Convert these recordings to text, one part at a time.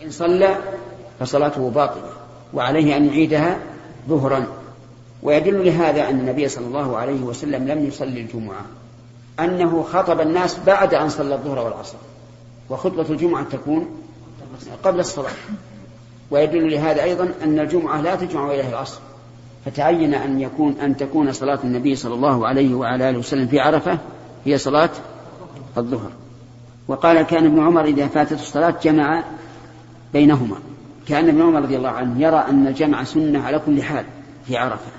وإن صلى فصلاته باطلة وعليه أن يعيدها ظهرا. ويدل لهذا أن النبي صلى الله عليه وسلم لم يصلي الجمعة أنه خطب الناس بعد أن صلى الظهر والعصر. وخطبة الجمعة تكون قبل الصلاة. ويدل لهذا أيضا أن الجمعة لا تجمع إليه العصر. فتعين أن يكون أن تكون صلاة النبي صلى الله عليه وعلى آله وسلم في عرفة هي صلاة الظهر. وقال كان ابن عمر إذا فاتت الصلاة جمع بينهما. كأن ابن عمر رضي الله عنه يرى أن الجمع سنة على كل حال في عرفة.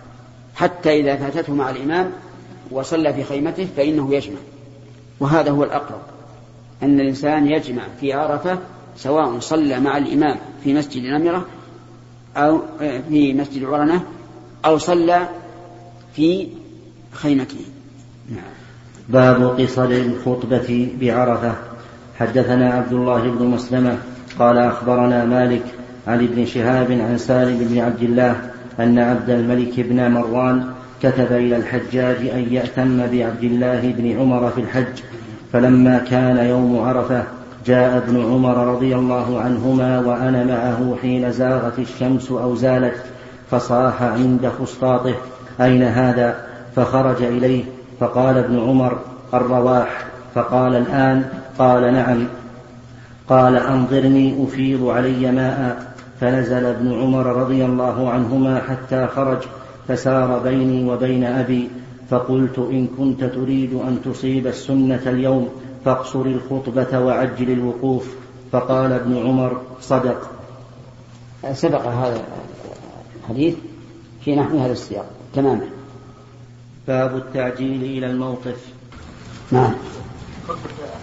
حتى إذا فاتته مع الإمام وصلى في خيمته فإنه يجمع. وهذا هو الأقرب. أن الإنسان يجمع في عرفة سواء صلى مع الإمام في مسجد نمرة أو في مسجد عرنة أو صلى في خيمته. نعم. باب قصر الخطبة بعرفة. حدثنا عبد الله بن مسلمة قال أخبرنا مالك عن ابن شهاب عن سالم بن عبد الله أن عبد الملك بن مروان كتب إلى الحجاج أن يأتم بعبد الله بن عمر في الحج فلما كان يوم عرفة جاء ابن عمر رضي الله عنهما وأنا معه حين زاغت الشمس أو زالت فصاح عند فسطاطه أين هذا؟ فخرج إليه فقال ابن عمر الرواح. فقال الآن قال نعم. قال أنظرني أفيض علي ماء. فنزل ابن عمر رضي الله عنهما حتى خرج فسار بيني وبين أبي. فقلت إن كنت تريد أن تصيب السنة اليوم فاقصر الخطبة وعجل الوقوف. فقال ابن عمر صدق. سبق هذا الحديث في نحو هذا السياق. تماما باب التعجيل إلى الموقف. نعم.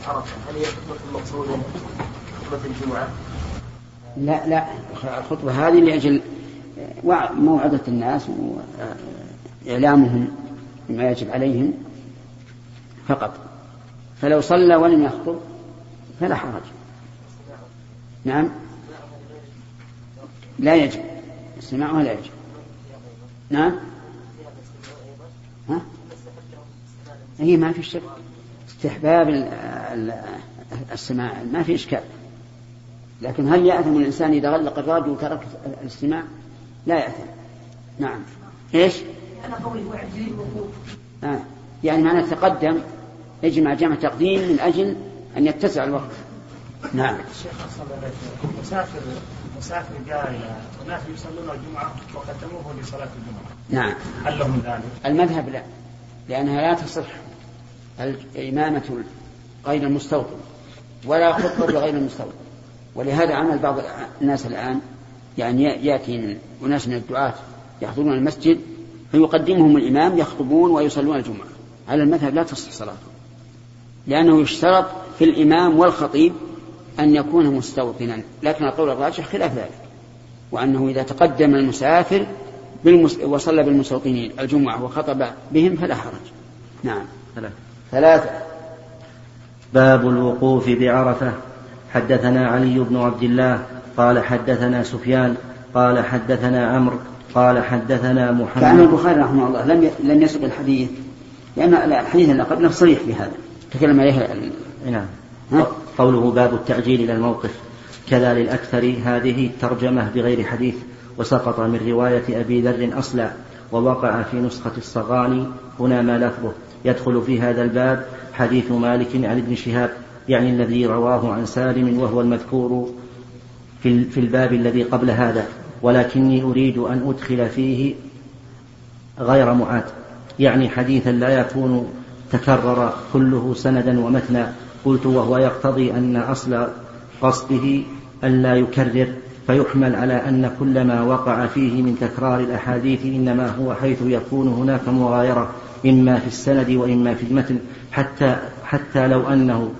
عرفة هل الجمعة؟ لا لا الخطبة هذه لأجل موعظة الناس وإعلامهم بما يجب عليهم فقط. فلو صلى ولم يخطب فلا حرج. نعم؟ لا يجب. استماعها لا يجب. نعم؟ ها؟ هي ما في شك. استحباب السماع ما في إشكال. لكن هل يأثم الإنسان إذا غلق الراديو وترك الاستماع؟ لا يأثم. نعم. إيش؟ أنا قولي الوقوف آه. يعني معنى تقدم يجمع جمع تقديم من أجل أن يتسع الوقت. نعم. الشيخ مسافر مسافر جاء وناس يصلون الجمعة وقدموه لصلاة الجمعة. نعم. هل لهم ذلك؟ المذهب لا. لأنها لا تصح. الإمامة غير المستوطن. ولا خطبة لغير المستوطن. ولهذا عمل بعض الناس الآن يعني يأتي أناس من الدعاة يحضرون المسجد فيقدمهم الإمام يخطبون ويصلون الجمعة. على المذهب لا تصح صلاتهم لأنه يشترط في الإمام والخطيب أن يكون مستوطنا. لكن القول الراجح خلاف ذلك. وأنه إذا تقدم المسافر بالمس... وصلى بالمستوطنين الجمعة وخطب بهم فلا حرج. نعم. ثلاثة. ثلاثة. باب الوقوف بعرفة. حدثنا علي بن عبد الله قال حدثنا سفيان قال حدثنا عمرو قال حدثنا محمد. كان البخاري رحمه الله لم لم يسق الحديث لأن الحديث اللي قبله صريح بهذا. تكلم عليه نعم. قوله باب التعجيل إلى الموقف. كذا للأكثر هذه الترجمة بغير حديث وسقط من رواية أبي ذر أصلا ووقع في نسخة الصغاني هنا ما لفظه. يدخل في هذا الباب حديث مالك عن ابن شهاب. يعني الذي رواه عن سالم وهو المذكور في الباب الذي قبل هذا. ولكني أريد أن أدخل فيه غير معاد. يعني حديثا لا يكون تكرر كله سندا ومتنا. قلت وهو يقتضي أن أصل قصده أن لا يكرر فيحمل على أن كل ما وقع فيه من تكرار الأحاديث إنما هو حيث يكون هناك مغايرة إما في السند وإما في المتن. حتى حتى لو أنه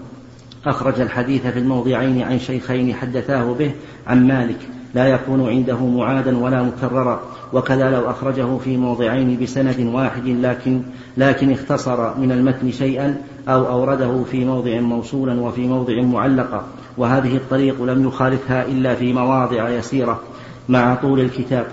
أخرج الحديث في الموضعين عن شيخين حدثاه به عن مالك. لا يكون عنده معادا ولا مكررا. وكذا لو أخرجه في موضعين بسند واحد لكن لكن اختصر من المتن شيئا أو أورده في موضع موصولا وفي موضع معلقا. وهذه الطريق لم يخالفها إلا في مواضع يسيرة مع طول الكتاب.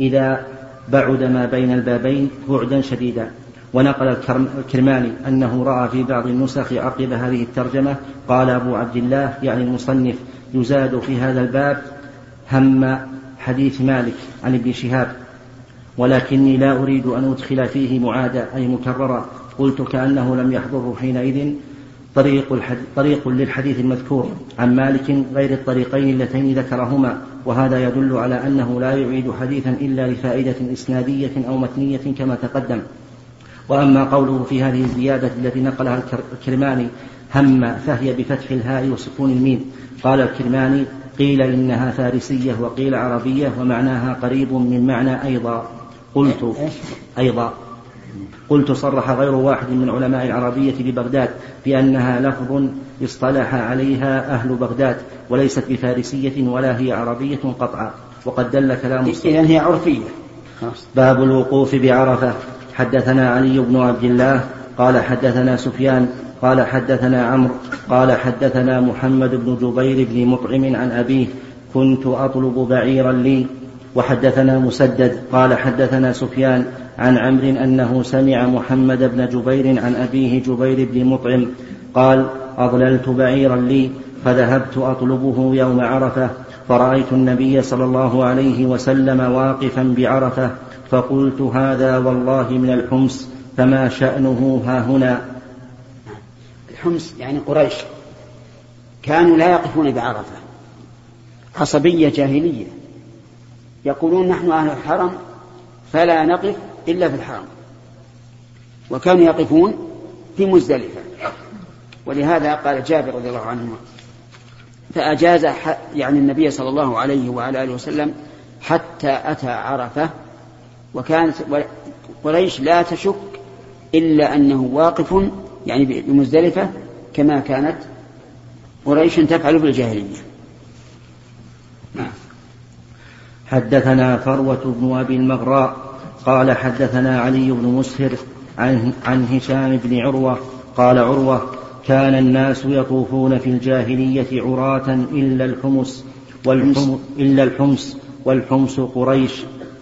إذا بعد ما بين البابين بعدا شديدا. ونقل الكرماني أنه رأى في بعض النسخ عقب هذه الترجمة قال أبو عبد الله يعني المصنف يزاد في هذا الباب هم حديث مالك عن ابن شهاب. ولكني لا أريد أن أدخل فيه معادا أي مكررا قلت كأنه لم يحضره حينئذ طريق. طريق للحديث المذكور عن مالك غير الطريقين اللتين ذكرهما. وهذا يدل على أنه لا يعيد حديثا إلا لفائدة إسنادية أو متنية كما تقدم. وأما قوله في هذه الزيادة التي نقلها الكرماني هم فهي بفتح الهاء وسكون الميم. قال الكرماني قيل إنها فارسية وقيل عربية ومعناها قريب من معنى أيضا. قلت أيضا. قلت صرح غير واحد من علماء العربية ببغداد بأنها لفظ اصطلح عليها أهل بغداد وليست بفارسية ولا هي عربية قطعا وقد دل كلام إذا هي عرفية. باب الوقوف بعرفة. حدثنا علي بن عبد الله قال حدثنا سفيان قال حدثنا عمرو قال حدثنا محمد بن جبير بن مطعم عن أبيه كنت أطلب بعيرا لي. وحدثنا مسدد قال حدثنا سفيان عن عمرو أنه سمع محمد بن جبير عن أبيه جبير بن مطعم قال أضللت بعيرا لي فذهبت أطلبه يوم عرفة فرأيت النبي صلى الله عليه وسلم واقفا بعرفة فقلت هذا والله من الحمص فما شأنه ها هنا. الحمص يعني قريش. كانوا لا يقفون بعرفة. عصبية جاهلية. يقولون نحن أهل الحرم فلا نقف إلا في الحرم. وكانوا يقفون في مزدلفة. ولهذا قال جابر رضي الله عنه فأجاز يعني النبي صلى الله عليه وعلى آله وسلم حتى أتى عرفة وكانت قريش لا تشك إلا أنه واقف يعني بمزدلفة كما كانت قريش تفعل في الجاهلية نعم. حدثنا فروة بن أبي المغراء قال حدثنا علي بن مسهر عن, عن هشام بن عروة قال عروة كان الناس يطوفون في الجاهلية عراة إلا الحمص والحمص إلا الحمص والحمص قريش.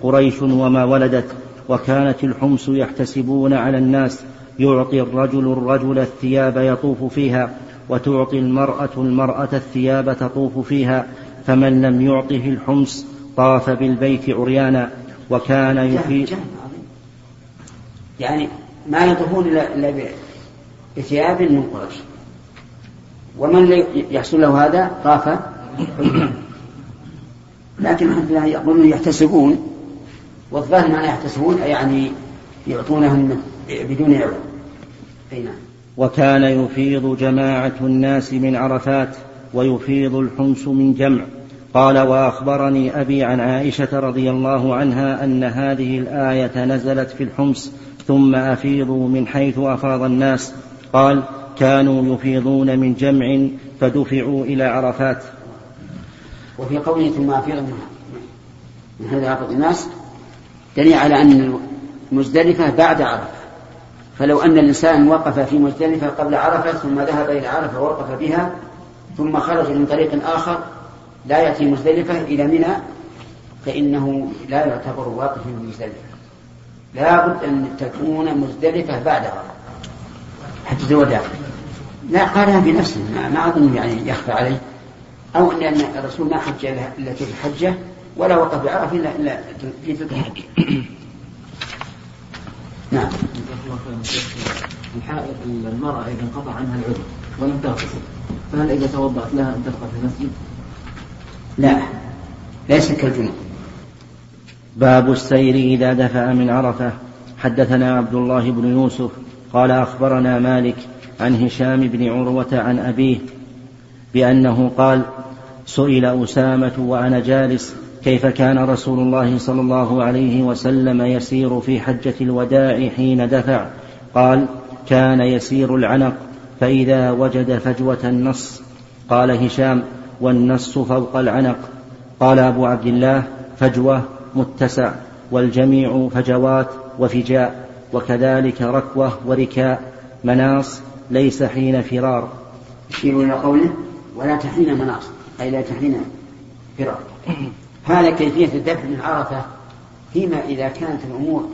قريش وما ولدت وكانت الحمص يحتسبون على الناس يعطي الرجل الرجل الثياب يطوف فيها وتعطي المرأة المرأة الثياب تطوف فيها فمن لم يعطه الحمص طاف بالبيت عريانا وكان يفيد يعني ما يطوفون إلا بثياب من قريش. ومن يحصل له هذا طاف. لكن الحمد لله يقولون يحتسبون. والظاهر معنى يحتسبون يعني يعطونهم بدون عوض أي نعم. وكان يفيض جماعة الناس من عرفات ويفيض الحمص من جمع. قال وأخبرني أبي عن عائشة رضي الله عنها أن هذه الآية نزلت في الحمص ثم أفيضوا من حيث أفاض الناس. قال كانوا يفيضون من جمع فدفعوا إلى عرفات. وفي قوله ثم افيضوا من حيث أفاض الناس دليل على أن مزدلفة بعد عرفة. فلو أن الإنسان وقف في مزدلفة قبل عرفة ثم ذهب إلى عرفة ووقف بها ثم خرج من طريق آخر لا يأتي مزدلفة إلى منى فإنه لا يعتبر واقفا في مزدلفة. لا بد أن تكون مزدلفة بعد عرفة. حتى الوداع لا قالها بنفسه ما أظن يعني يخفى عليه. أو أن الرسول ما حج إلا تلك الحجة. ولا وقف بعرفة إلا في تلك الحجة نعم. الحائض المرأة إذا انقطع عنها العذر ولم تغتسل فهل إذا توضأت لها أن تبقى في المسجد؟ لا. ليس كالجنوب. باب السير إذا دفع من عرفة. حدثنا عبد الله بن يوسف قال أخبرنا مالك عن هشام بن عروة عن أبيه بأنه قال سئل أسامة وأنا جالس كيف كان رسول الله صلى الله عليه وسلم يسير في حجة الوداع حين دفع؟ قال كان يسير العنق فإذا وجد فجوة النص. قال هشام والنص فوق العنق. قال أبو عبد الله فجوة متسع والجميع فجوات وفجاء وكذلك ركوة وركاء. مناص ليس حين فرار. يشير إلى قوله ولا تحين مناص أي لا تحين فرار. هذا كيفية الذبح من عرفة فيما إذا كانت الأمور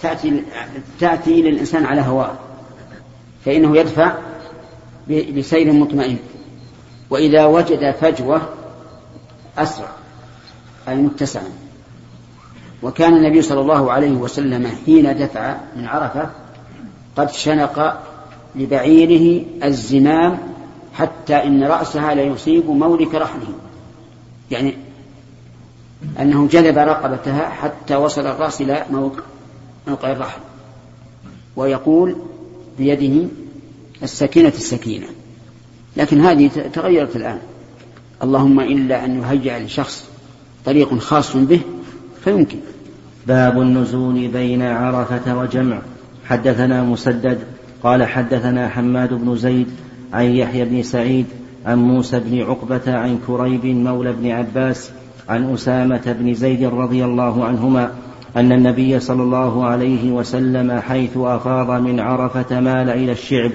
تأتي تأتي للإنسان على هواه. فإنه يدفع بسير مطمئن. وإذا وجد فجوة أسرع أي متسعا. وكان النبي صلى الله عليه وسلم حين دفع من عرفة قد شنق لبعيره الزمام حتى إن رأسها ليصيب مولك رحله يعني أنه جذب رقبتها حتى وصل الرأس إلى موقع الرحل ويقول بيده السكينة السكينة. لكن هذه تغيرت الآن. اللهم إلا أن يهيأ لشخص طريق خاص به فيمكن. باب النزول بين عرفة وجمع. حدثنا مسدد. قال حدثنا حماد بن زيد عن يحيى بن سعيد عن موسى بن عقبة عن كريب مولى بن عباس عن أسامة بن زيد رضي الله عنهما أن النبي صلى الله عليه وسلم حيث أفاض من عرفة مال إلى الشعب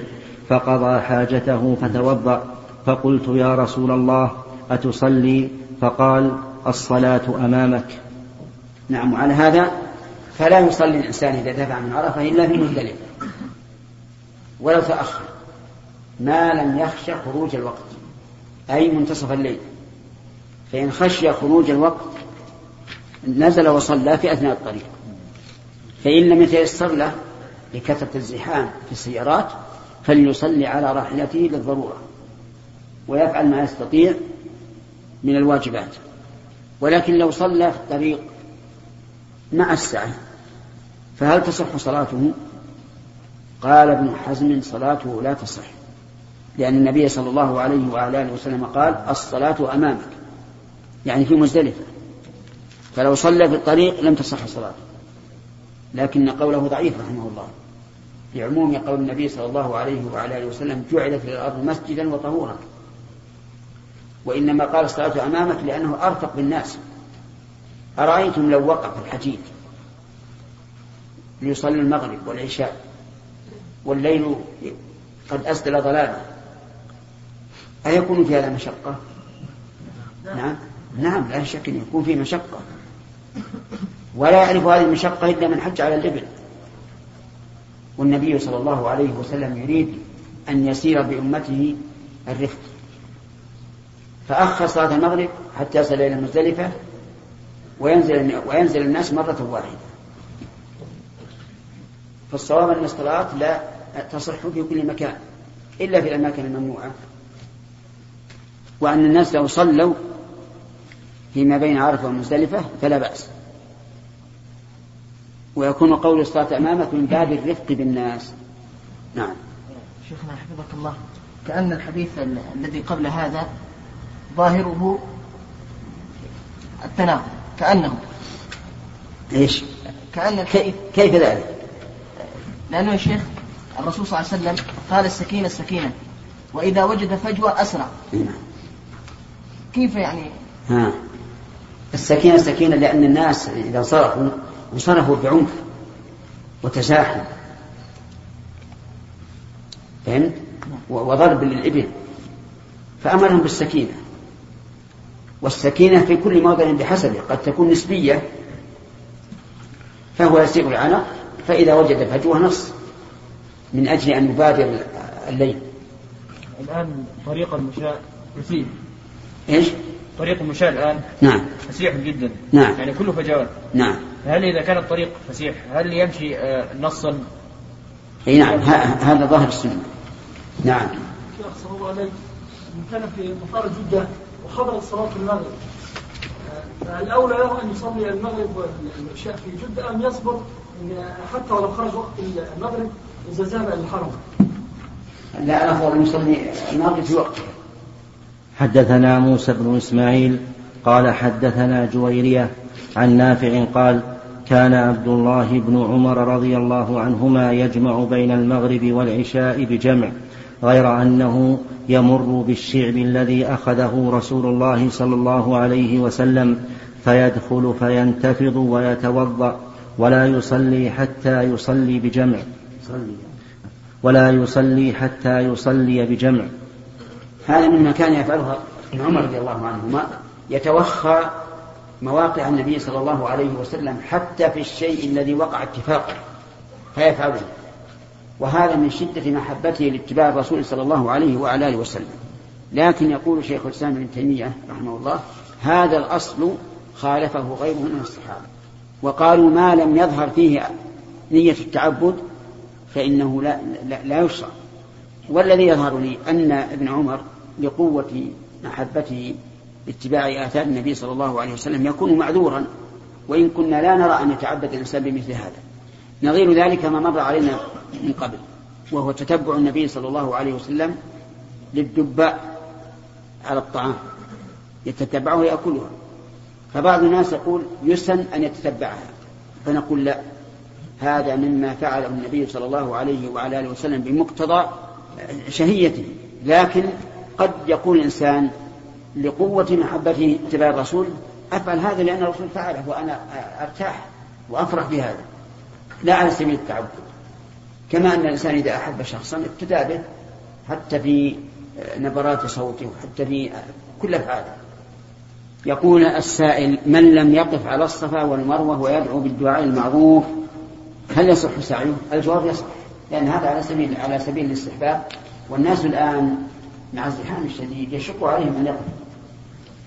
فقضى حاجته فتوضأ. فقلت يا رسول الله أتصلي؟ فقال الصلاة أمامك. نعم وعلى هذا فلا يصلي الإنسان إذا دفع من عرفة إلا في مزدلفة. ولو تأخر ما لم يخشى خروج الوقت أي منتصف الليل. فإن خشي خروج الوقت نزل وصلى في أثناء الطريق. فإن لم يتيسر له لكثرة الزحام في السيارات فليصلي على راحلته للضرورة ويفعل ما يستطيع من الواجبات. ولكن لو صلى في الطريق مع السعي فهل تصح صلاته؟ قال ابن حزم صلاته لا تصح لأن النبي صلى الله عليه وعلى آله وسلم قال الصلاة أمامك. يعني في مزدلفة. فلو صلى في الطريق لم تصح صلاته. لكن قوله ضعيف رحمه الله. لعموم قول النبي صلى الله عليه وعلى آله وسلم جعلت الأرض مسجدا وطهورا. وإنما قال الصلاة أمامك لأنه أرفق بالناس. أرأيتم لو وقف الحجيج ليصلي المغرب والعشاء والليل قد أسدل ظلاله أيكون في هذا مشقة؟ نعم. نعم لا شك أن يكون فيه مشقة. ولا يعرف هذه المشقة إلا من حج على الإبل. والنبي صلى الله عليه وسلم يريد أن يسير بأمته الرفق. فأخر صلاة المغرب حتى يصل إلى المزدلفة وينزل وينزل الناس مرة واحدة. فالصواب أن الصلاة لا تصح في كل مكان إلا في الأماكن الممنوعة. وأن الناس لو صلوا فيما بين عرفة ومزدلفة فلا بأس. ويكون قول الصلاة أمامك من باب الرفق بالناس. نعم. شيخنا حفظك الله. كأن الحديث الذي قبل هذا ظاهره التناقض كأنه. إيش؟ كأن الحديث كيف ذلك؟ لأنه يا شيخ الرسول صلى الله عليه وسلم قال السكينة السكينة. وإذا وجد فجوة أسرع. نعم. كيف يعني؟ ها. السكينة السكينة لأن الناس إذا صرفوا انصرفوا بعنف وتزاحم. فهمت؟ وضرب للإبل. فأمرهم بالسكينة. والسكينة في كل موضع بحسبه قد تكون نسبية. فهو يسير العنق فإذا وجد فجوة نص. من أجل أن يبادر الليل. الآن طريق المشاة يسير. إيش؟ طريق المشاة الآن نعم. فسيح جدا. نعم. يعني كله فجوات نعم. هل إذا كان الطريق فسيح هل يمشي آه، نصا؟ إي نعم. هذا ظاهر السنة. نعم. شيخ صلى الله عليه كان في مطار جدة وحضرت صلاة المغرب آه، الأولى له أن يصلي المغرب والعشاء في جدة أم يصبر حتى ولو خرج وقت المغرب إذا ذهب إلى الحرم؟ لا الأفضل أن يصلي المغرب في وقته. حدثنا موسى بن إسماعيل قال حدثنا جويرية عن نافع قال كان عبد الله بن عمر رضي الله عنهما يجمع بين المغرب والعشاء بجمع غير أنه يمر بالشعب الذي أخذه رسول الله صلى الله عليه وسلم فيدخل فينتفض ويتوضأ ولا يصلي حتى يصلي بجمع ولا يصلي حتى يصلي بجمع. هذا مما كان يفعله ابن عمر رضي الله عنهما يتوخى مواقع النبي صلى الله عليه وسلم حتى في الشيء الذي وقع اتفاقا فيفعله وهذا من شدة محبته لاتباع الرسول صلى الله عليه وعلى آله وسلم. لكن يقول شيخ الإسلام ابن تيمية رحمه الله هذا الأصل خالفه غيره من الصحابة. وقالوا ما لم يظهر فيه نية التعبد فإنه لا, لا, لا يشرع. والذي يظهر لي أن ابن عمر لقوة محبته لاتباع آثار النبي صلى الله عليه وسلم يكون معذورا وإن كنا لا نرى أن يتعبد الإنسان بمثل هذا. نظير ذلك ما مر علينا من قبل وهو تتبع النبي صلى الله عليه وسلم للدباء على الطعام يتتبعه ويأكلها فبعض الناس يقول يسن أن يتتبعها فنقول لا هذا مما فعله النبي صلى الله عليه وعلى آله وسلم بمقتضى شهيته لكن قد يقول الإنسان لقوة محبته اتباع الرسول. أفعل هذا لأن الرسول فعله وأنا أرتاح وأفرح بهذا. لا على سبيل التعبد. كما أن الإنسان إذا أحب شخصا ابتدى به حتى في نبرات صوته حتى في كل أفعاله. يقول السائل من لم يقف على الصفا والمروة ويدعو بالدعاء المعروف هل يصح سعيه؟ الجواب يصح لأن هذا على سبيل على سبيل الاستحباب. والناس الآن مع الزحام الشديد يشق عليهم أن يقفوا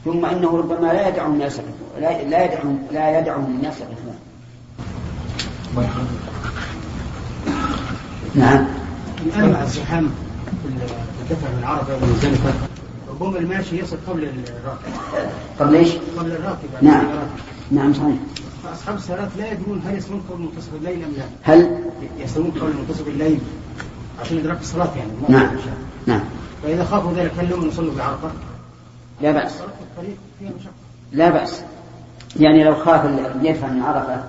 ثم إنه ربما لا يدعهم الناس لا لا يدعهم لا يدعهم الناس يقفون نعم. الآن مع الزحام الدفع من عرفة إلى مزدلفة ربما الماشي يصل قبل الراكب قبل إيش؟ قبل الراكب نعم. نعم صحيح. فأصحاب السيارات لا يدرون هل يصلون قبل منتصف الليل أم لا؟ هل؟ يصلون قبل منتصف الليل. عشان إدراك الصلاة يعني. نعم. نعم. فإذا خافوا ذلك هل لهم يصلوا بعرفة؟ لا بأس. الصلاة في الطريق فيها مشقة. لا بأس. يعني لو خاف أن يدفع من عرفة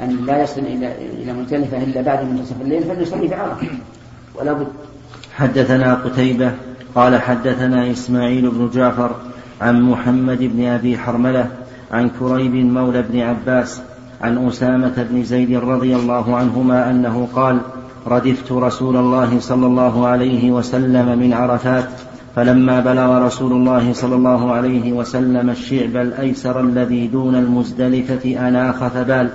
أن لا يصل إلى إلى مزدلفة إلا بعد منتصف الليل فليصلي في عرفة ولا بد. حدثنا قتيبة قال حدثنا إسماعيل بن جعفر عن محمد بن أبي حرملة عن كريب مولى بن عباس عن أسامة بن زيد رضي الله عنهما أنه قال ردفت رسول الله صلى الله عليه وسلم من عرفات فلما بلغ رسول الله صلى الله عليه وسلم الشعب الأيسر الذي دون المزدلفة أناخ فبال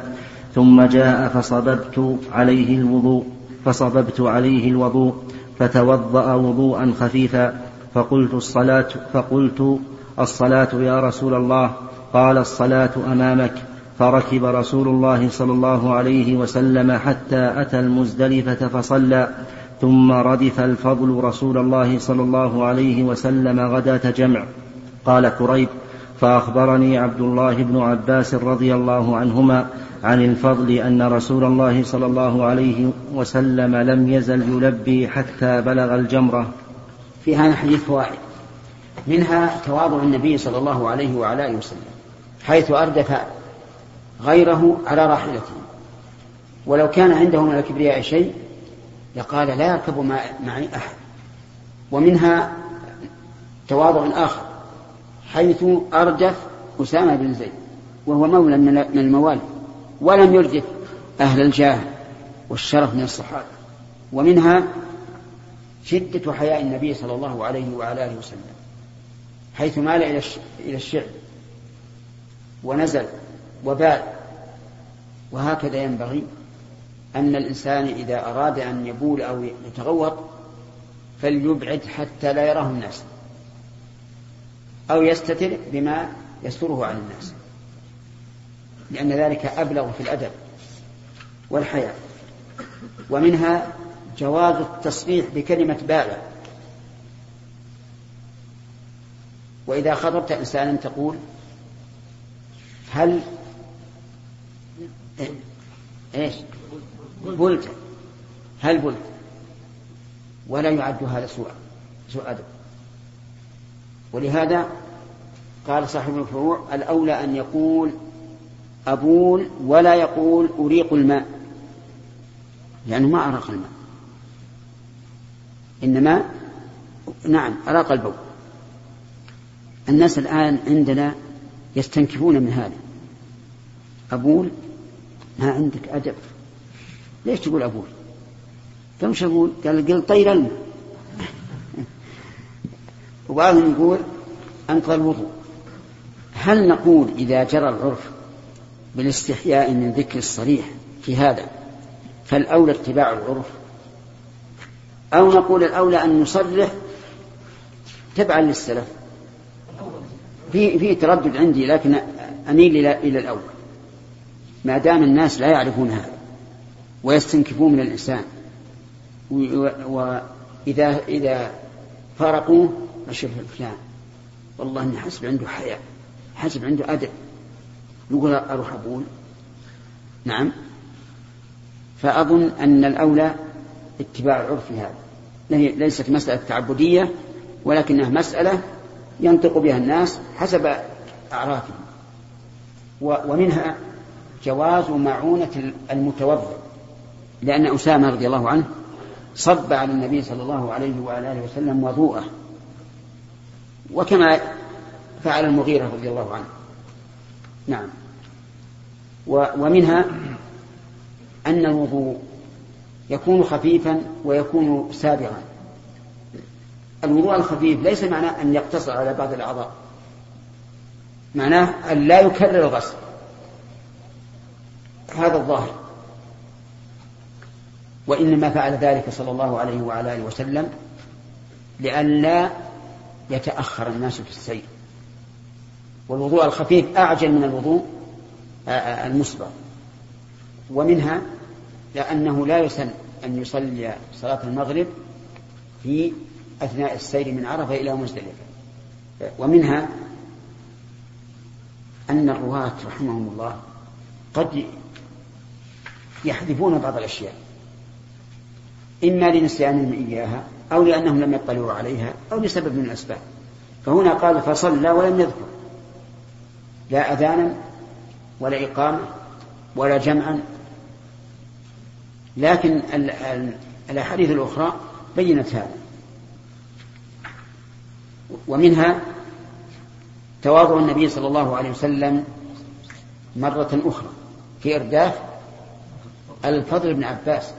ثم جاء فصببت عليه الوضوء فصببت عليه الوضوء فتوضأ وضوءا خفيفا فقلت الصلاة فقلت الصلاة يا رسول الله قال الصلاة أمامك فركب رسول الله صلى الله عليه وسلم حتى أتى المزدلفة فصلى ثم ردف الفضل رسول الله صلى الله عليه وسلم غداة جمع. قال كريب فأخبرني عبد الله بن عباس رضي الله عنهما عن الفضل أن رسول الله صلى الله عليه وسلم لم يزل يلبي حتى بلغ الجمرة. في هذا الحديث فوائد منها تواضع النبي صلى الله عليه وعلى آله وسلم حيث أردف غيره على راحلته. ولو كان عنده من الكبرياء شيء لقال لا يركب معي أحد. ومنها تواضع آخر حيث أردف أسامة بن زيد وهو مولى من الموالي ولم يردف أهل الجاه والشرف من الصحابة. ومنها شدة حياء النبي صلى الله عليه وعلى آله وسلم حيث مال إلى الشعب ونزل وبال. وهكذا ينبغي أن الإنسان إذا أراد أن يبول أو يتغوط فليبعد حتى لا يراه الناس أو يستتر بما يستره عن الناس لأن ذلك أبلغ في الأدب والحياة. ومنها جواز التصريح بكلمة بالغ وإذا خطبت إنسانا تقول هل إيش؟ بلت هل بلت ولا يعد هذا سوء سوء أدب. ولهذا قال صاحب الفروع الأولى أن يقول أبول ولا يقول أريق الماء. لأنه ما أراق الماء. إنما نعم أراق البول. الناس الآن عندنا يستنكفون من هذا. أبول ما عندك أدب. ليش تقول أبول فمش أقول؟ قال قل طير الماء. وبعضهم يقول أنقض الوضوء. هل نقول إذا جرى العرف بالاستحياء من ذكر الصريح في هذا فالأولى اتباع العرف؟ أو نقول الأولى أن نصرح تبعا للسلف؟ في في تردد عندي لكن أميل إلى إلى الأول. ما دام الناس لا يعرفون هذا ويستنكفون من الإنسان وإذا إذا فارقوه أشوف فلان والله اني حسب عنده حياء حسب عنده ادب يقول أروح أقول نعم. فأظن أن الأولى اتباع العرف هذا. ليست مسألة تعبدية ولكنها مسألة ينطق بها الناس حسب أعرافهم ومنها جواز معونة المتوضئ لأن أسامة رضي الله عنه صب على النبي صلى الله عليه وعلى آله وسلم وضوءه. وكما فعل المغيرة رضي الله عنه. نعم. ومنها أن الوضوء يكون خفيفا ويكون سابغا. الوضوء الخفيف ليس معناه أن يقتصر على بعض الأعضاء. معناه أن لا يكرر الغسل هذا الظاهر. وإنما فعل ذلك صلى الله عليه وعلى آله وسلم لئلا يتأخر الناس في السير. والوضوء الخفيف أعجل من الوضوء المسبق. ومنها لأنه لا يسن أن يصلي صلاة المغرب في أثناء السير من عرفة إلى مزدلفة ومنها أن الرواة رحمهم الله قد يحذفون بعض الأشياء. إما لنسيانهم إياها أو لأنهم لم يطلعوا عليها أو لسبب من الأسباب. فهنا قال فصلى ولم يذكر. لا أذانا ولا إقامة ولا جمعا. لكن الأحاديث الأخرى بينت هذا. ومنها تواضع النبي صلى الله عليه وسلم مرة أخرى في إرداف الفضل بن عباس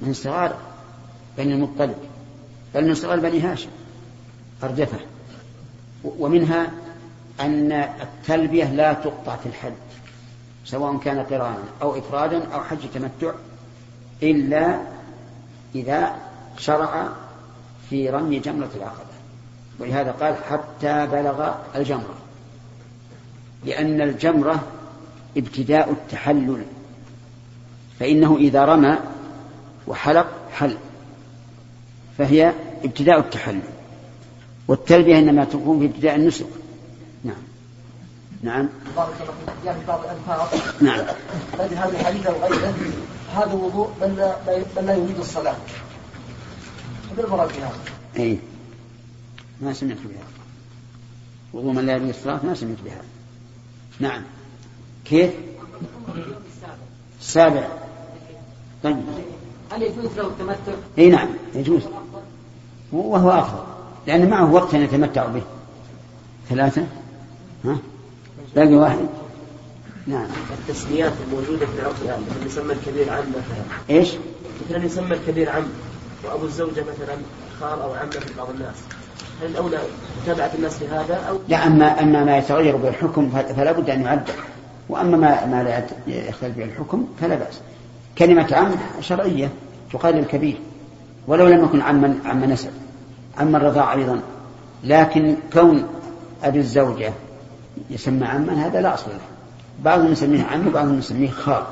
من صغار بني المطلب بل من صغار بني هاشم أردفه. ومنها أن التلبية لا تقطع في الحج سواء كان قرانا أو إفرادا أو حج تمتع إلا إذا شرع في رمي جمرة العقبة. ولهذا قال حتى بلغ الجمرة لأن الجمرة ابتداء التحلل. فإنه إذا رمى وحلق حل فهي ابتداء التحلل. والتلبية إنما تكون في ابتداء النسك. نعم. نعم. بارك الله فيك. يعني بعض الألفاظ. نعم. مثل هذا الحديث أو غيره هذا وضوء بل لا, بل لا يريد الصلاة. هذا المراد بهذا. أي ما سمعت بهذا. وضوء من لا يريد الصلاة ما سمعت بهذا. نعم. كيف؟ السابع. طيب. هل يجوز له التمتع؟ إي نعم يجوز. وهو أفضل لأن معه وقت يتمتع به. ثلاثة؟ ها؟ باقي واحد؟ نعم. التسميات الموجودة في العرف الآن مثلا يسمى الكبير عم مثلا. إيش؟ مثلا يسمى الكبير عم وأبو الزوجة مثلا خال أو عمة في بعض الناس. هل الأولى متابعة الناس في هذا أو؟ لا أما أما ما يتغير بالحكم فلا بد أن يعدل وأما ما ما لا يختلف به الحكم فلا بأس. كلمة عم شرعية تقال للكبير ولو لم يكن عما عم نسب عم الرضاع أيضا. لكن كون أبي الزوجة يسمى عما هذا لا أصل له. بعضهم يسميه عم وبعضهم يسميه خال.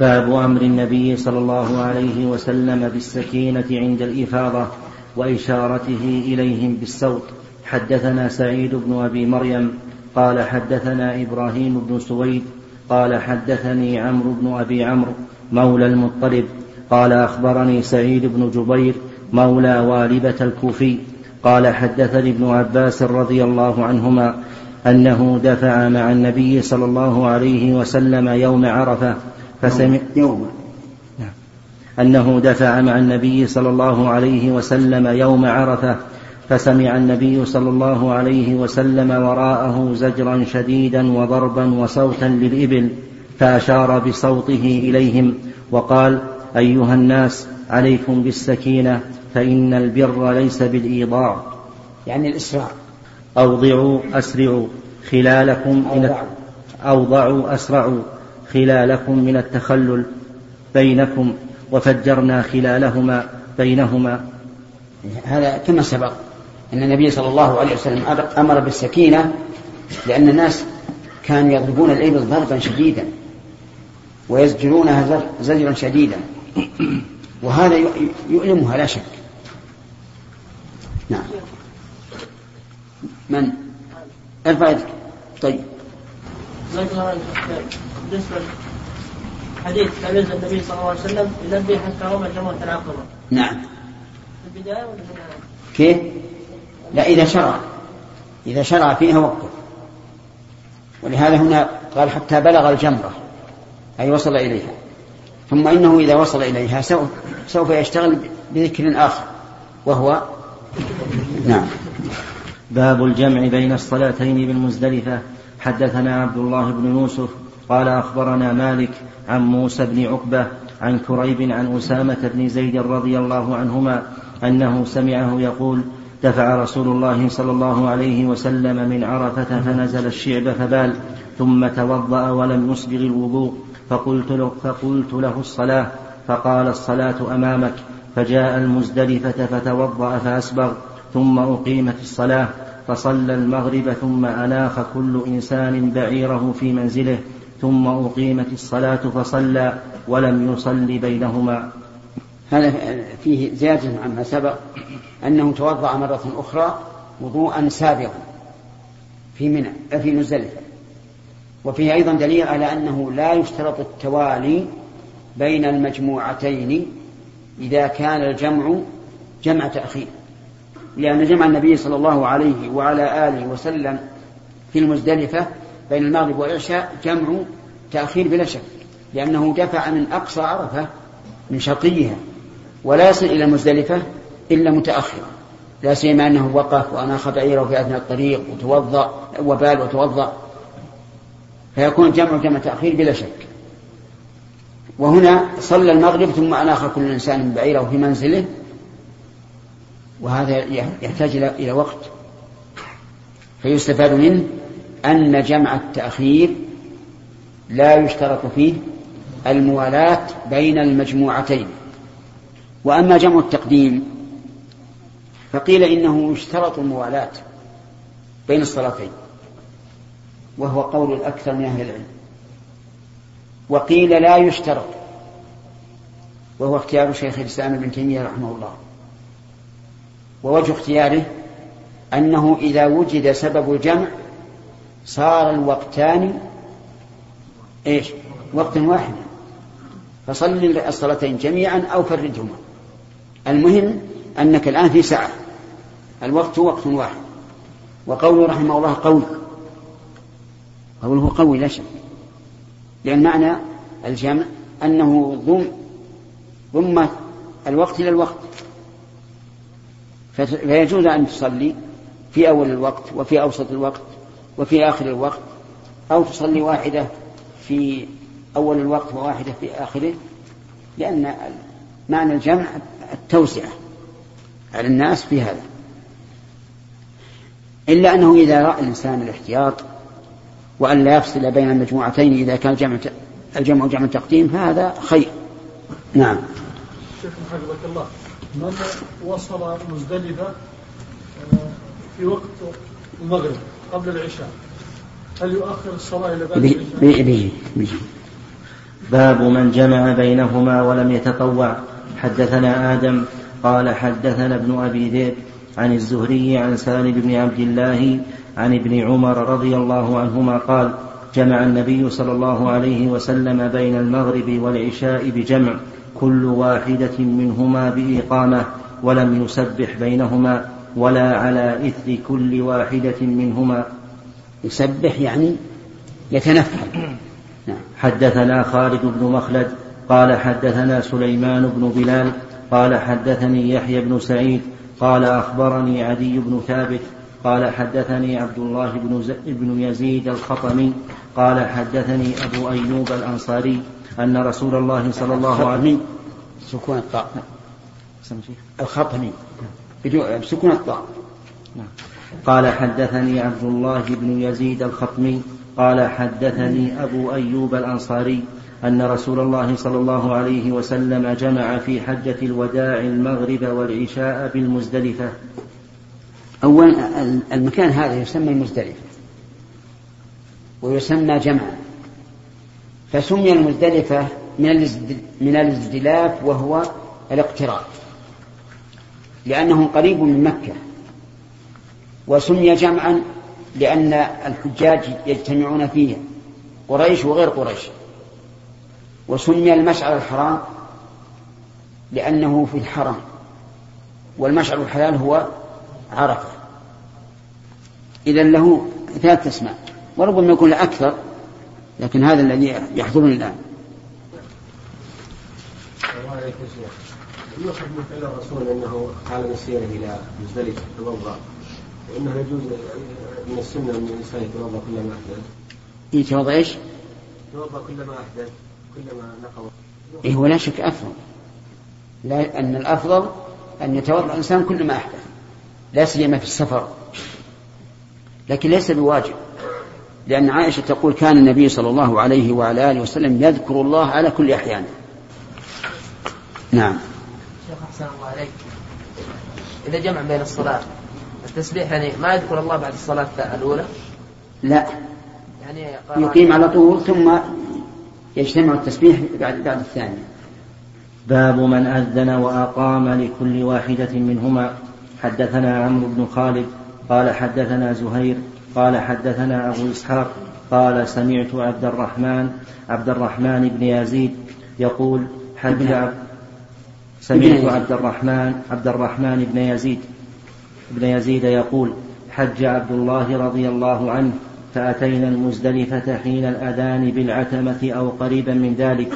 باب أمر النبي صلى الله عليه وسلم بالسكينة عند الإفاضة وإشارته إليهم بالصوت. حدثنا سعيد بن أبي مريم قال حدثنا إبراهيم بن سويد قال حدثني عمرو بن أبي عمرو مولى المطلب. قال أخبرني سعيد بن جبير مولى والبة الكوفي. قال حدثني ابن عباس رضي الله عنهما أنه دفع مع النبي صلى الله عليه وسلم يوم عرفة فسمع يوم أنه دفع مع النبي صلى الله عليه وسلم يوم عرفة فسمع النبي صلى الله عليه وسلم وراءه زجرا شديدا وضربا وصوتا للإبل. فأشار بصوته إليهم وقال أيها الناس عليكم بالسكينة فإن البر ليس بالإيضاع. يعني الإسراع. أوضعوا أسرعوا. خلالكم من أوضعوا أسرعوا. خلالكم من التخلل بينكم وفجرنا خلالهما بينهما. هذا كما سبق أن النبي صلى الله عليه وسلم أمر بالسكينة لأن الناس كانوا يضربون الإبل ضربا شديدا. ويزجرونها زجرا شديدا. وهذا يؤلمها لا شك. نعم. من؟ ارفع يدك. طيب. بالنسبة حديث كان ينزل النبي صلى الله عليه وسلم ينبه حتى رمى جمرة العقبة نعم. في البداية ولا في؟ كيف؟ لا إذا شرع. إذا شرع فيها وقف ولهذا هنا قال حتى بلغ الجمرة. أي وصل إليها. ثم إنه إذا وصل إليها سوف, سوف يشتغل بذكر آخر وهو نعم. باب الجمع بين الصلاتين بالمزدلفة. حدثنا عبد الله بن يوسف قال أخبرنا مالك عن موسى بن عقبة عن كريب عن أسامة بن زيد رضي الله عنهما أنه سمعه يقول دفع رسول الله صلى الله عليه وسلم من عرفة فنزل الشعب فبال ثم توضأ ولم يسبغ الوضوء. فقلت له, فقلت له الصلاة فقال الصلاة أمامك فجاء المزدلفة فتوضأ فأسبغ ثم أقيمت الصلاة فصلى المغرب ثم أناخ كل إنسان بعيره في منزله ثم أقيمت الصلاة فصلى ولم يصل بينهما. هذا فيه زيادة عما سبق أنه توضأ مرة أخرى وضوءا سابقا في منى في مزدلفة. وفيه أيضا دليل على أنه لا يشترط التوالي بين المجموعتين إذا كان الجمع جمع تأخير لأن جمع النبي صلى الله عليه وعلى آله وسلم في المزدلفة بين المغرب والعشاء جمع تأخير بلا شك لأنه دفع من أقصى عرفة من شرقيها ولا يصل إلى المزدلفة إلا متأخرا لا سيما أنه وقف وأناخ بعيره في أثناء الطريق وتوضأ وبال وتوضأ. فيكون جمع جمع تأخير بلا شك. وهنا صلى المغرب ثم أناخ كل إنسان بعيره في منزله وهذا يحتاج إلى وقت. فيستفاد منه أن جمع التأخير لا يشترط فيه الموالاة بين المجموعتين. وأما جمع التقديم فقيل إنه يشترط الموالاة بين الصلاتين. وهو قول الأكثر من أهل العلم. وقيل لا يشترط وهو اختيار شيخ الإسلام ابن تيمية رحمه الله. ووجه اختياره أنه إذا وجد سبب الجمع صار الوقتان إيش؟ وقتا واحدا فصل الصلاتين جميعا أو فردهما المهم أنك الآن في ساعة. الوقت وقت واحد. وقوله رحمه الله قول قوله قوي لا شك. لأن معنى الجمع أنه ضم ضم الوقت إلى الوقت. فيجوز أن تصلي في أول الوقت وفي أوسط الوقت وفي آخر الوقت أو تصلي واحدة في أول الوقت وواحدة في آخره لأن معنى الجمع التوسعة على الناس في هذا. إلا أنه إذا رأى الإنسان الاحتياط وأن لا يفصل بين المجموعتين إذا كان جمع الجمع جمع تقديم فهذا خير. نعم. شيخ حفظك الله من وصل مزدلفة آه، في وقت المغرب قبل العشاء هل يؤخر الصلاة إلى بعد العشاء؟ باب من جمع بينهما ولم يتطوع. حدثنا آدم قال حدثنا ابن أبي ذئب عن الزهري عن سالم بن عبد الله عن ابن عمر رضي الله عنهما قال جمع النبي صلى الله عليه وسلم بين المغرب والعشاء بجمع كل واحدة منهما بإقامة ولم يسبح بينهما ولا على إثر كل واحدة منهما يسبح يعني يتنفل نعم. حدثنا خالد بن مخلد قال حدثنا سليمان بن بلال قال حدثني يحيى بن سعيد قال أخبرني عدي بن ثابت قال حدثني عبد الله بن, بن يزيد الخطمي قال حدثني أبو أيوب الأنصاري أن رسول الله صلى الله عليه وسلم سكون الطاء. الخطمي. بسكون الطاء. نعم. قال حدثني عبد الله بن يزيد الخطمي قال حدثني أبو أيوب الأنصاري أن رسول الله صلى الله عليه وسلم جمع في حجة الوداع المغرب والعشاء بالمزدلفة. أولا المكان هذا يسمى المزدلفة ويسمى جمعا. فسمي المزدلفة من الازدلاف وهو الاقتراب. لأنه قريب من مكة. وسمي جمعا لأن الحجاج يجتمعون فيه قريش وغير قريش. وسمي المشعر الحرام لأنه في الحرم. والمشعر الحلال هو عرفة إذا له ثلاث أسماء وربما يكون له أكثر لكن هذا الذي يحضرني الآن يؤخذ من فعل الرسول أنه قال مسيره إلى مزدلفه توضا وإنه يجوز من السنة أن الإنسان يتوضأ كلما أحدث. يتوضأ إيش؟ يتوضأ كلما أحدث كلما نقض. إيه هو لا شك أفضل. لا أن الأفضل أن يتوضأ الإنسان كلما أحدث. لا سيما في السفر. لكن ليس بواجب. لأن عائشة تقول كان النبي صلى الله عليه وعلى آله وسلم يذكر الله على كل أحيانه نعم. شيخ أحسن الله عليك. إذا جمع بين الصلاة التسبيح يعني ما يذكر الله بعد الصلاة الأولى؟ لا. يعني يقيم على طول ثم يجتمع التسبيح بعد بعد الثانية باب من أذن وأقام لكل واحدة منهما. حدثنا عمرو بن خالد قال حدثنا زهير قال حدثنا أبو إسحاق قال سمعت عبد الرحمن عبد الرحمن بن يزيد يقول حج سمعت عبد الرحمن عبد الرحمن بن يزيد بن يزيد يقول حج عبد الله رضي الله عنه فأتينا المزدلفة حين الأذان بالعتمة أو قريبا من ذلك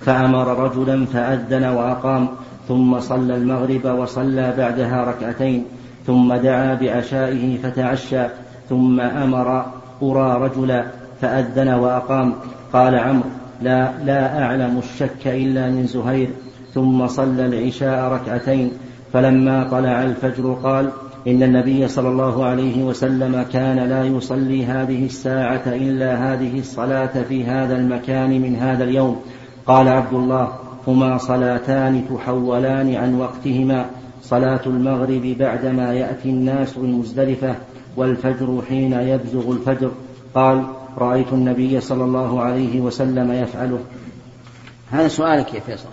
فأمر رجلا فأذن وأقام ثم صلى المغرب وصلى بعدها ركعتين ثم دعا بعشائه فتعشى ثم أمر قرى رجلا فأذن وأقام. قال عمرو لا لا أعلم الشك إلا من زهير. ثم صلى العشاء ركعتين. فلما طلع الفجر قال إن النبي صلى الله عليه وسلم كان لا يصلي هذه الساعة إلا هذه الصلاة في هذا المكان من هذا اليوم. قال عبد الله هما صلاتان تحولان عن وقتهما صلاة المغرب بعدما يأتي الناس المزدلفة والفجر حين يبزغ الفجر. قال رأيت النبي صلى الله عليه وسلم يفعله. هذا سؤالك يا فيصل.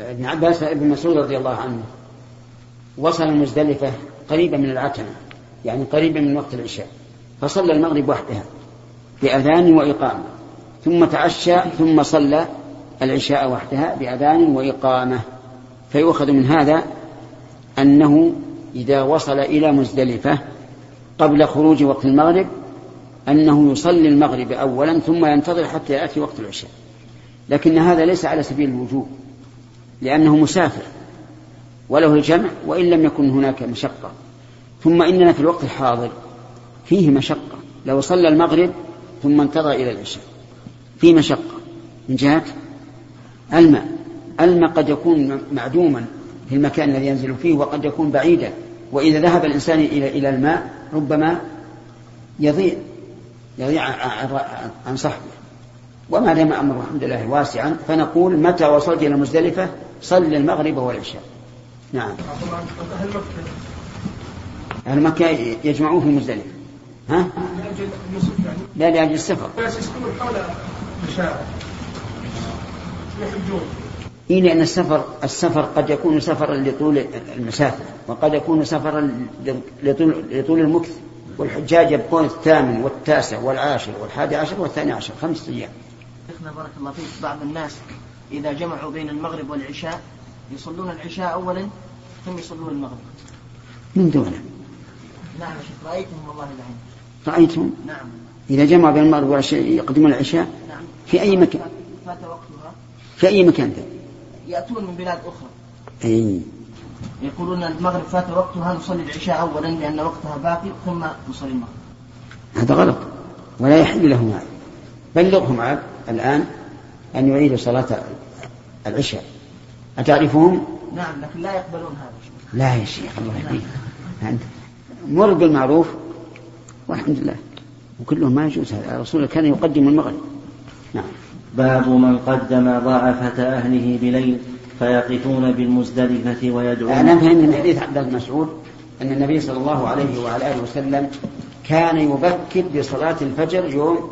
ابن عباس ابن مسعود رضي الله عنه وصل المزدلفة قريبا من العتمة يعني قريبا من وقت العشاء فصلى المغرب وحدها بأذان وإقامة ثم تعشى ثم صلى العشاء وحدها بأذان وإقامة. فيؤخذ من هذا أنه إذا وصل إلى مزدلفة قبل خروج وقت المغرب أنه يصلي المغرب أولا ثم ينتظر حتى يأتي وقت العشاء. لكن هذا ليس على سبيل الوجوب لأنه مسافر وله الجمع وإن لم يكن هناك مشقة. ثم إننا في الوقت الحاضر فيه مشقة. لو صلى المغرب ثم انتظر إلى العشاء في مشقة. من جهة الماء. الماء قد يكون معدوما في المكان الذي ينزل فيه وقد يكون بعيدا. وإذا ذهب الإنسان إلى إلى الماء ربما يضيع يضيع عن صحبه. وما دام أمر الحمد لله واسعا فنقول متى وصلت إلى مزدلفة صل المغرب والعشاء. نعم. أهل مكة يجمعون في مزدلفة ها؟ لأجل لا لأجل السفر. يسكنون حول المشاعر يحجون إيه لأن السفر السفر قد يكون سفرا لطول المسافة وقد يكون سفرا لطول, لطول المكث. والحجاج يبقون الثامن والتاسع والعاشر والحادي عشر والثاني عشر خمسة أيام. شيخنا بارك الله فيك بعض الناس إذا جمعوا بين المغرب والعشاء يصلون العشاء أولا ثم يصلون المغرب. من دونه نعم شيخ رأيتهم والله العين رأيتم نعم. إذا جمعوا بين المغرب والعشاء يقدمون العشاء نعم. في أي مكان؟ فات وقتها في أي مكان ذا يأتون من بلاد أخرى. أي. يقولون المغرب فات وقتها نصلي العشاء أولا لأن وقتها باقي ثم نصلي المغرب. هذا غلط. ولا يحل لهم هذا. بلغهم عاد الآن أن يعيدوا صلاة العشاء. أتعرفهم؟ نعم لكن لا يقبلون هذا. لا يا شيخ الله يهديك. أنت مر بالمعروف والحمد لله. وكلهم ما يجوز هذا. الرسول كان يقدم المغرب. نعم. باب من قدم ضعفة أهله بليل فيقفون بالمزدلفة ويدعون أنا فهم من حديث عبد الله مسعود أن النبي صلى الله عليه وعلى آله وسلم كان يبكر بصلاة الفجر يوم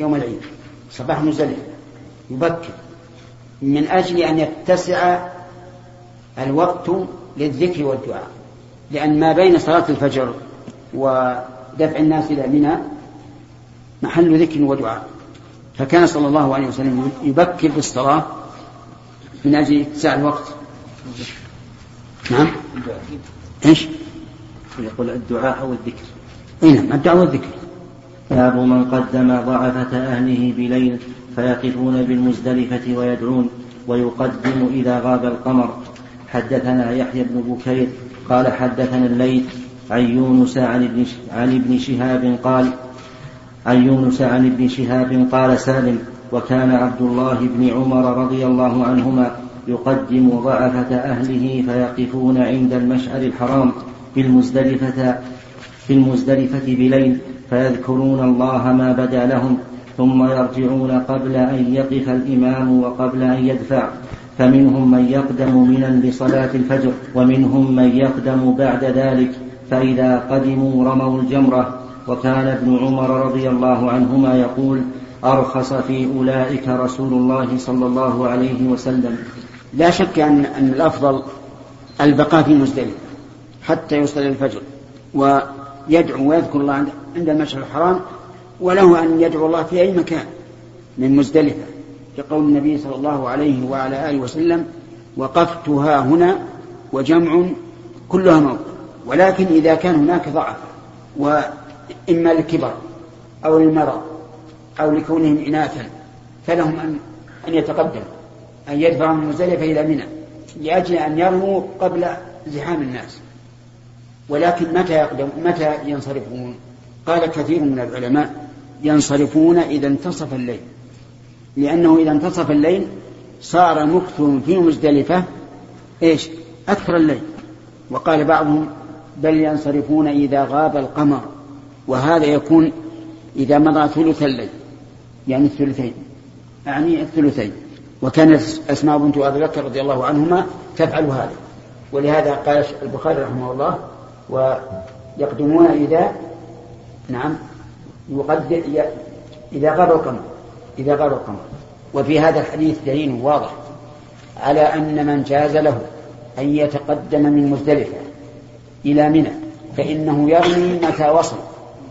يوم العيد صباح مزدلفة يبكر من أجل أن يتسع الوقت للذكر والدعاء لأن ما بين صلاة الفجر ودفع الناس إلى منى محل ذكر ودعاء. فكان صلى الله عليه وسلم يبكر بالصلاة من أجل اتساع الوقت. نعم. إيش؟ يقول الدعاء أو الذكر. إي نعم الدعاء والذكر. باب من قدم ضعفة أهله بليل فيقفون بالمزدلفة ويدعون ويقدم إذا غاب القمر. حدثنا يحيى بن بكير قال حدثنا الليث عن يونس عن ابن عن ابن شهاب قال عن يونس عن ابن شهاب قال سالم وكان عبد الله بن عمر رضي الله عنهما يقدم ضعفة أهله فيقفون عند المشعر الحرام في المزدلفة في المزدلفة بليل فيذكرون الله ما بدأ لهم ثم يرجعون قبل أن يقف الإمام وقبل أن يدفع فمنهم من يقدم منا لصلاة الفجر ومنهم من يقدم بعد ذلك فإذا قدموا رموا الجمرة وكان ابن عمر رضي الله عنهما يقول أرخص في أولئك رسول الله صلى الله عليه وسلم. لا شك أن أن الأفضل البقاء في مزدلفة حتى يصلي الفجر ويدعو ويذكر الله عند المشعر الحرام وله أن يدعو الله في أي مكان من مزدلفة كقول النبي صلى الله عليه وعلى آله وسلم وقفتها هنا وجمع كلها موت ولكن إذا كان هناك ضعف وإما للكبر أو للمرض أو لكونهم إناثا فلهم أن أن يتقدموا أن يدفعوا من مزدلفة إلى منى لأجل أن يرموا قبل زحام الناس. ولكن متى يقدم متى ينصرفون؟ قال كثير من العلماء ينصرفون إذا انتصف الليل لأنه إذا انتصف الليل صار مكث في مزدلفة إيش؟ أكثر الليل. وقال بعضهم بل ينصرفون إذا غاب القمر. وهذا يكون إذا مضى ثلث الليل يعني الثلثين أعني الثلثين. وكانت أسماء بنت أبي بكر رضي الله عنهما تفعل هذا. ولهذا قال البخاري رحمه الله ويقدمون إذا نعم يقدر إذا غاب القمر إذا غاب القمر. وفي هذا الحديث دليل واضح على أن من جاز له أن يتقدم من مزدلفة إلى منى فإنه يرمي متى وصل.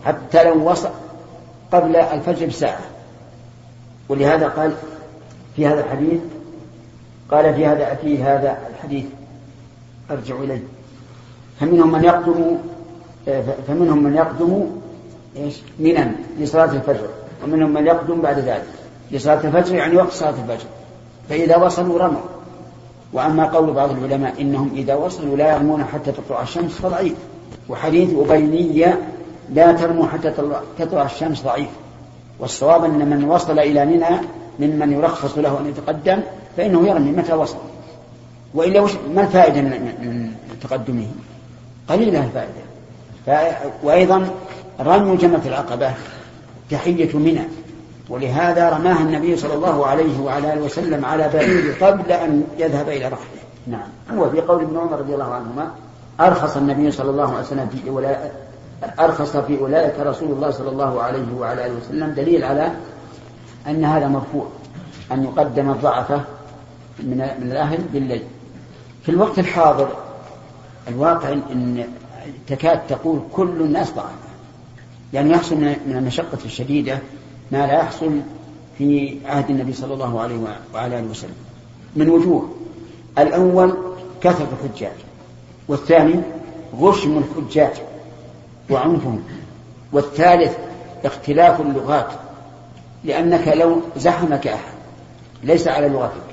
حتى لو وصل قبل الفجر بساعة. ولهذا قال في هذا الحديث قال في هذا في هذا الحديث أرجع إليه. فمنهم من يقدم فمنهم من يقدم إيش؟ منى لصلاة الفجر ومنهم من يقدم بعد ذلك. لصلاة الفجر يعني وقت صلاة الفجر. فإذا وصلوا رموا. وأما قول بعض العلماء إنهم إذا وصلوا لا يرمون حتى تطلع الشمس فضعيف. وحديث أبينية لا ترموا حتى تطلع الشمس ضعيف. والصواب أن من وصل إلى منى ممن يرخص له أن يتقدم فإنه يرمي متى وصل. وإلا وش ما الفائدة من تقدمه؟ قليلة الفائدة. وأيضا رمي جمرة العقبة تحية منى. ولهذا رماها النبي صلى الله عليه وعلى آله وسلم على بعير قبل أن يذهب إلى رحله. نعم. هو في قول ابن عمر رضي الله عنهما أرخص النبي صلى الله عليه وسلم في أرخص في أولئك رسول الله صلى الله عليه وعلى آله وسلم دليل على أن هذا مرفوع أن يقدم الضعفة من من الأهل بالليل. في الوقت الحاضر الواقع إن تكاد تقول كل الناس ضعفاء يعني يحصل من المشقة الشديدة ما لا يحصل في عهد النبي صلى الله عليه وعلى آله وسلم. من وجوه الأول كثرة الحجاج والثاني غشم الحجاج وعنفهم. والثالث اختلاف اللغات لأنك لو زحمك أحد ليس على لغتك.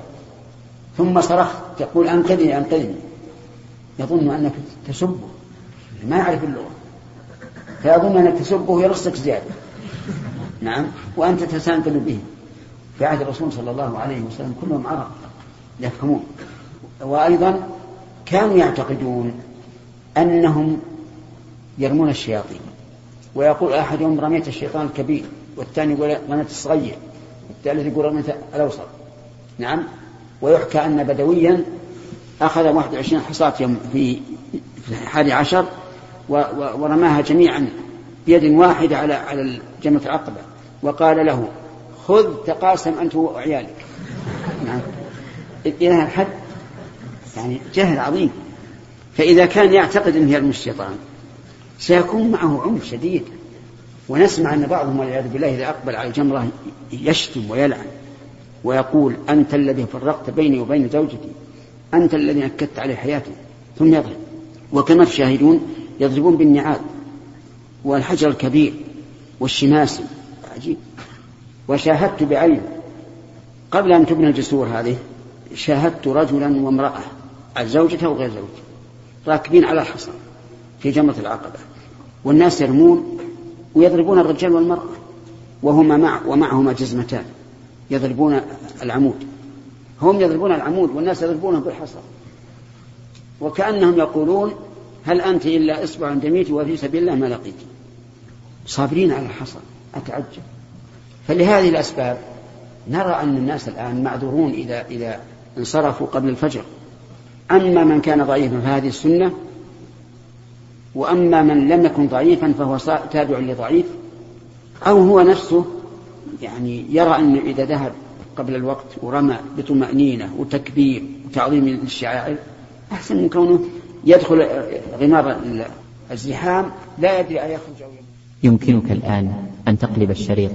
ثم صرخت تقول أنقذني أنقذني. يظن أنك تسبه. ما يعرف اللغة. فيظن أنك تسبه يرصك زيادة. نعم. وأنت تستنقذ به. في عهد الرسول صلى الله عليه وسلم كلهم عرب يفهمون. وأيضا كانوا يعتقدون أنهم يرمون الشياطين. ويقول أحدهم رميت الشيطان الكبير والثاني يقول رميت الصغير والثالث يقول رميت الأوسط. نعم. ويحكى أن بدويا أخذ 21 حصاة في الحادي عشر ورماها جميعا بيد واحدة على على جمرة العقبة. وقال له خذ تقاسم أنت وعيالك. نعم. إلى الحد يعني جهل عظيم. فإذا كان يعتقد أنه يرمي الشيطان سيكون معه عنف شديد. ونسمع أن بعضهم والعياذ بالله إذا أقبل على الجمرة يشتم ويلعن ويقول أنت الذي فرقت بيني وبين زوجتي. أنت الذي نكدت علي حياتي. ثم يضرب. وكما تشاهدون يضربون بالنعال والحجر الكبير والشماسي عجيب. وشاهدت بعيني قبل أن تبنى الجسور هذه شاهدت رجلا وامرأة. زوجته وغير زوجته راكبين على الحصى في جمرة العقبة. والناس يرمون ويضربون الرجال والمرأة وهما مع ومعهما جزمتان. يضربون العمود. هم يضربون العمود والناس يضربونه بالحصى. وكأنهم يقولون هل أنت إلا إصبع دميت وفي سبيل الله ما لقيت. صابرين على الحصى. أتعجب. فلهذه الأسباب نرى أن الناس الآن معذورون إذا إذا انصرفوا قبل الفجر. أما من كان ضعيفا فهذه السنة وأما من لم يكن ضعيفا فهو تابع لضعيف أو هو نفسه يعني يرى أن إذا ذهب قبل الوقت ورمى بطمأنينة وتكبير وتعظيم للشعائر أحسن من كونه يدخل غمار الزحام لا يدري أن يخرج أو يمكنك الآن أن تقلب الشريط.